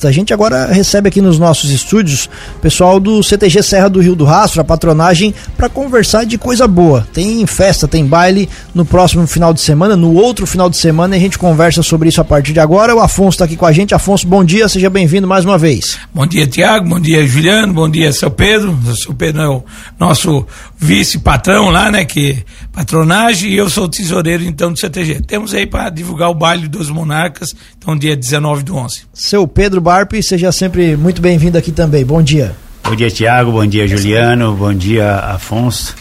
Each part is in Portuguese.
A gente agora recebe aqui nos nossos estúdios o pessoal do CTG Serra do Rio do Rastro, a patronagem, para conversar de coisa boa. Tem festa, tem baile no próximo final de semana, no outro final de semana a gente conversa sobre isso a partir de agora. O Afonso está aqui com a gente. Afonso, bom dia, seja bem-vindo mais uma vez. Bom dia, Tiago, bom dia, Juliano, bom dia, seu Pedro. O seu Pedro é o nosso vice-patrão lá, né, que patronagem, e eu sou o tesoureiro então do CTG. Temos aí para divulgar o baile dos monarcas, então dia 19 do 11. Seu Pedro Barp, seja sempre muito bem-vindo aqui também. Bom dia. Bom dia, Tiago. Bom dia, Juliano. Bom dia, Afonso.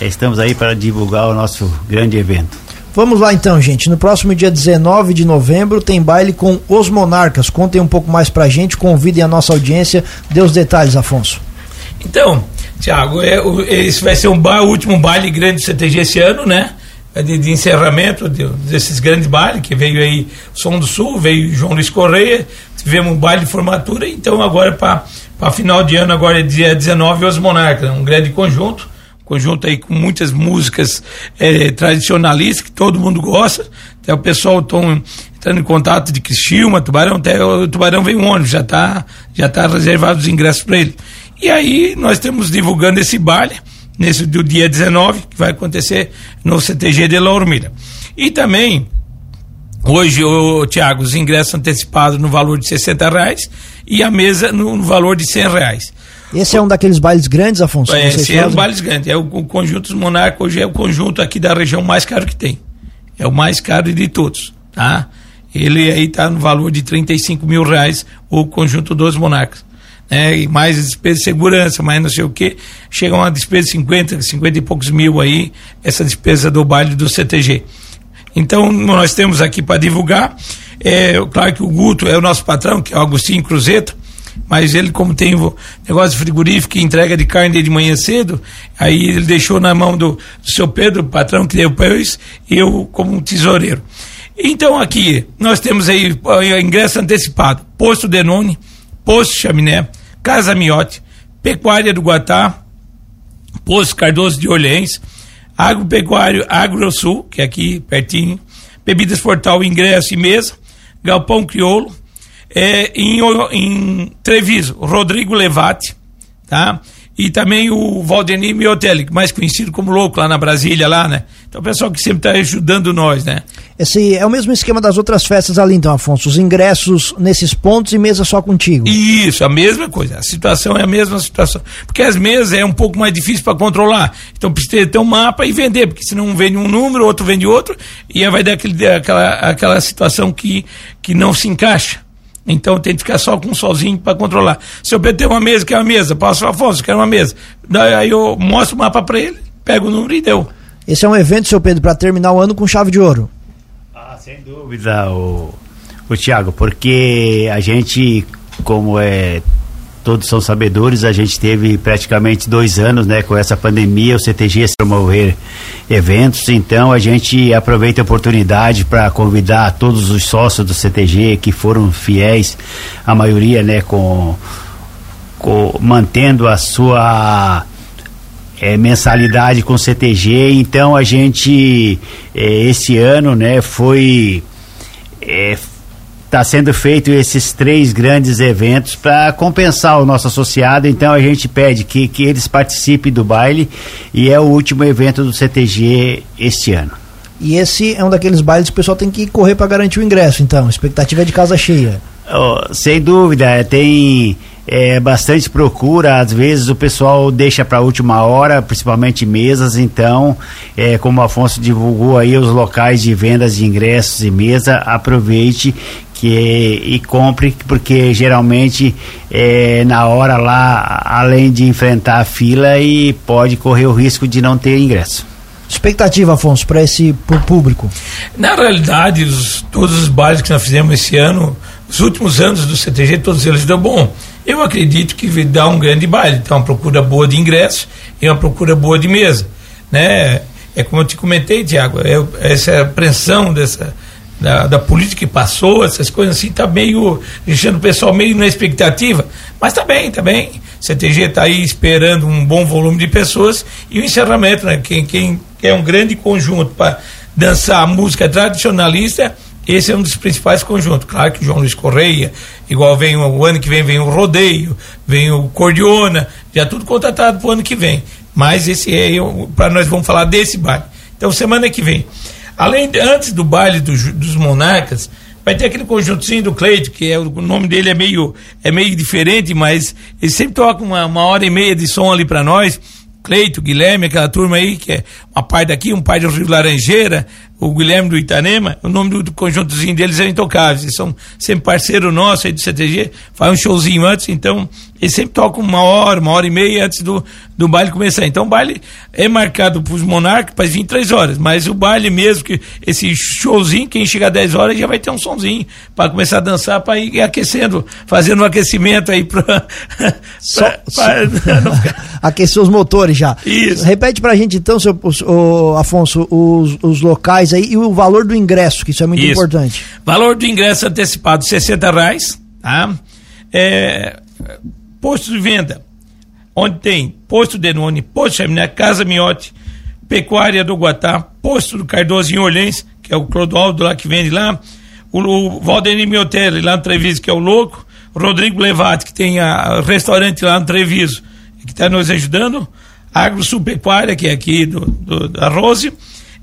Estamos aí para divulgar o nosso grande evento. Vamos lá então, gente. No próximo dia 19 de novembro tem baile com os Monarcas. Contem um pouco mais pra gente, convidem a nossa audiência. Dê os detalhes, Afonso. Então, Tiago, é, esse vai ser um ba o último baile grande do CTG esse ano, né? É de, de, encerramento de, desses grandes bailes, que veio aí Som do Sul, veio João Luiz Correia, tivemos um baile de formatura, então agora para final de ano, agora é dia 19, Os Monarcas, um grande conjunto, conjunto aí com muitas músicas é, tradicionalistas que todo mundo gosta, até o pessoal estão entrando em contato de Criciúma, Tubarão, até o Tubarão veio um ônibus, já está já tá reservado os ingressos para ele. E aí nós estamos divulgando esse baile, nesse do dia 19, que vai acontecer no CTG de Laurmilha. E também, hoje, o Tiago, os ingressos antecipados no valor de 60 reais e a mesa no, valor de 100 reais. Esse é um daqueles bailes grandes, Afonso? É, esse é um bailes grandes. É o, o conjunto dos monarcas, hoje é o conjunto aqui da região mais caro que tem. É o mais caro de todos, tá? Ele aí está no valor de 35 mil reais, o conjunto dos monarcas né, e mais despesa de segurança, mais não sei o que, chega a uma despesa de 50, 50 e poucos mil aí, essa despesa do baile do CTG. Então, nós temos aqui para divulgar, é, claro que o Guto é o nosso patrão, que é o Agostinho Cruzeta, mas ele, como tem negócio frigorífico e entrega de carne de manhã cedo, aí ele deixou na mão do, do seu Pedro, patrão que depois, eu como tesoureiro. Então aqui, nós temos aí ingresso antecipado, posto Denone, Posto Chaminé, Casa Miote, Pecuária do Guatá, Posto Cardoso de Olhães, Agropecuário Agrosul, que é aqui pertinho, Bebidas Portal Ingresso e Mesa, Galpão Criolo, é, em, em Treviso, Rodrigo Levati, tá? E também o Valdenir Miotelli, mais conhecido como Louco lá na Brasília, lá, né? Então o pessoal que sempre está ajudando nós, né? Esse é o mesmo esquema das outras festas ali, então, Afonso, os ingressos nesses pontos e mesa só contigo. Isso, a mesma coisa, a situação é a mesma situação, porque as mesas é um pouco mais difícil para controlar, então precisa ter um mapa e vender, porque senão um vende um número, outro vende outro, e aí vai dar aquele, aquela, aquela situação que, que não se encaixa. Então tem que ficar só com um sozinho para controlar. Se eu tem uma mesa, quer uma mesa, passo Afonso, quer uma mesa. Daí aí eu mostro o mapa para ele, pego o número e deu. Esse é um evento, seu Pedro, para terminar o ano com chave de ouro. Ah, sem dúvida, o, o Tiago, porque a gente, como é todos são sabedores, a gente teve praticamente dois anos, né, com essa pandemia, o CTG promover eventos, então a gente aproveita a oportunidade para convidar todos os sócios do CTG que foram fiéis, a maioria, né, com, com mantendo a sua é, mensalidade com o CTG, então a gente é, esse ano, né, foi é, está sendo feito esses três grandes eventos para compensar o nosso associado. Então a gente pede que, que eles participem do baile e é o último evento do CTG este ano. E esse é um daqueles bailes que o pessoal tem que correr para garantir o ingresso, então. A expectativa é de casa cheia. Oh, sem dúvida, é, tem é, bastante procura, às vezes o pessoal deixa para a última hora, principalmente mesas, então, é, como o Afonso divulgou aí os locais de vendas de ingressos e mesa, aproveite que, e compre, porque geralmente é, na hora lá, além de enfrentar a fila, e pode correr o risco de não ter ingresso. Expectativa, Afonso, para esse público? Na realidade, os, todos os bailes que nós fizemos esse ano, os últimos anos do CTG, todos eles deu bom. Eu acredito que dá um grande baile, então uma procura boa de ingressos e uma procura boa de mesa, né? É como eu te comentei, Tiago, é, essa apreensão dessa da, da, política que passou, essas coisas assim, tá meio deixando o pessoal meio na expectativa, mas tá bem, tá bem. CTG está aí esperando um bom volume de pessoas e o encerramento, né? Quem, quem quer um grande conjunto para dançar música tradicionalista Esse é um dos principais conjuntos. Claro que o João Luiz Correia, igual vem o, ano que vem, vem o Rodeio, vem o Cordiona, já tudo contratado para o ano que vem. Mas esse é, para nós vamos falar desse baile. Então, semana que vem. Além, antes do baile do, dos monarcas, vai ter aquele conjuntozinho do Cleito, que é, o nome dele é meio, é meio diferente, mas ele sempre toca uma, uma hora e meia de som ali para nós. Cleito, Guilherme, aquela turma aí, que é uma parte daqui, um pai do Rio Laranjeira, o Guilherme do Itanema, o nome do, do conjuntozinho deles é Intocáveis, eles são sempre parceiro nosso aí do CTG, faz um showzinho antes, então eles sempre tocam uma hora, uma hora e meia antes do, do baile começar. Então o baile é marcado para os monarcas para vir três horas, mas o baile mesmo, que esse showzinho, quem chegar 10 horas já vai ter um sonzinho para começar a dançar, para ir aquecendo, fazendo um aquecimento aí para. Aquecer os motores já. Isso. Repete para a gente então, seu, o, Afonso, os, os locais aí e o valor do ingresso, que isso é muito isso. importante. Valor do ingresso antecipado, 60 reais, tá? É, posto de venda, onde tem posto Denone, posto Chaminé, Casa Miote, Pecuária do Guatá, posto do Cardoso em Olhães, que é o Clodoaldo lá que vende lá, o, o Valdemir Miotelli lá no Treviso, que é o Louco, Rodrigo Levati, que tem a, restaurante lá no Treviso, que está nos ajudando, Agro Pecuária, que é aqui do, do da Rose,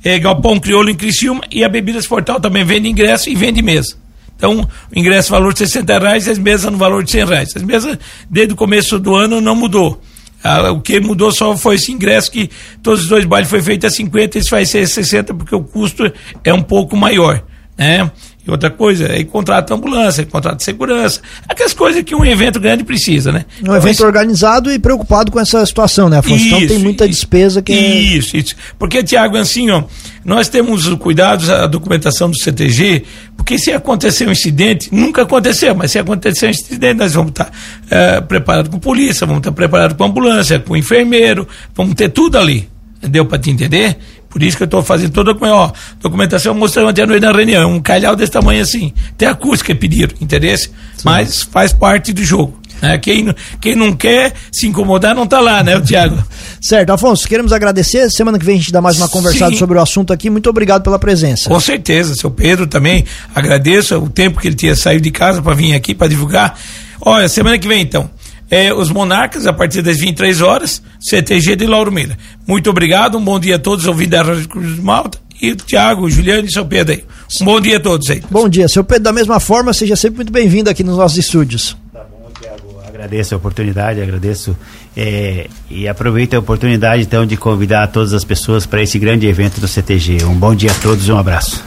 é, Galpão Crioulo em Criciúma, e a Bebidas Portal também vende ingresso e vende mesa. Então, ingresso valor de 60 reais e as mesas no valor de 100 reais. As mesas, desde o começo do ano, não mudou. Ah, o que mudou só foi esse ingresso que todos os dois bailes foi feito a 50, esse vai ser 60 porque o custo é um pouco maior, né? E outra coisa, aí contrato ambulância, contrato de segurança, aquelas coisas que um evento grande precisa, né? Um evento Mas, organizado e preocupado com essa situação, né, Afonso? Isso, então tem muita despesa que. Isso, isso. Porque, Tiago, assim, ó, nós temos cuidados, a documentação do CTG, porque se acontecer um incidente, nunca aconteceu, mas se acontecer um incidente, nós vamos estar é, preparados com polícia, vamos estar preparados com ambulância, com enfermeiro, vamos ter tudo ali. Deu para te entender? Por isso que eu estou fazendo toda a documentação, mostrando à noite na reunião. Um calhau desse tamanho assim. Até a acústica é pedido, entendeu? Mas faz parte do jogo. Né? Quem, quem não quer se incomodar não está lá, né, o Tiago? certo, Afonso, queremos agradecer. Semana que vem a gente dá mais uma conversada Sim. sobre o assunto aqui. Muito obrigado pela presença. Com certeza, seu Pedro também. Agradeço o tempo que ele tinha saído de casa para vir aqui para divulgar. Olha, semana que vem então é, os Monarcas, a partir das 23 horas, CTG de Lauro Miller. Muito obrigado, um bom dia a todos ouvindo a Rádio Cruz de Malta. E o Tiago, Juliano e seu Pedro aí. Um bom dia a todos aí. Bom dia, seu Pedro, da mesma forma, seja sempre muito bem-vindo aqui nos nossos estúdios. Tá bom, Tiago, agradeço a oportunidade, agradeço é, e aproveito a oportunidade então de convidar todas as pessoas para esse grande evento do CTG. Um bom dia a todos e um abraço.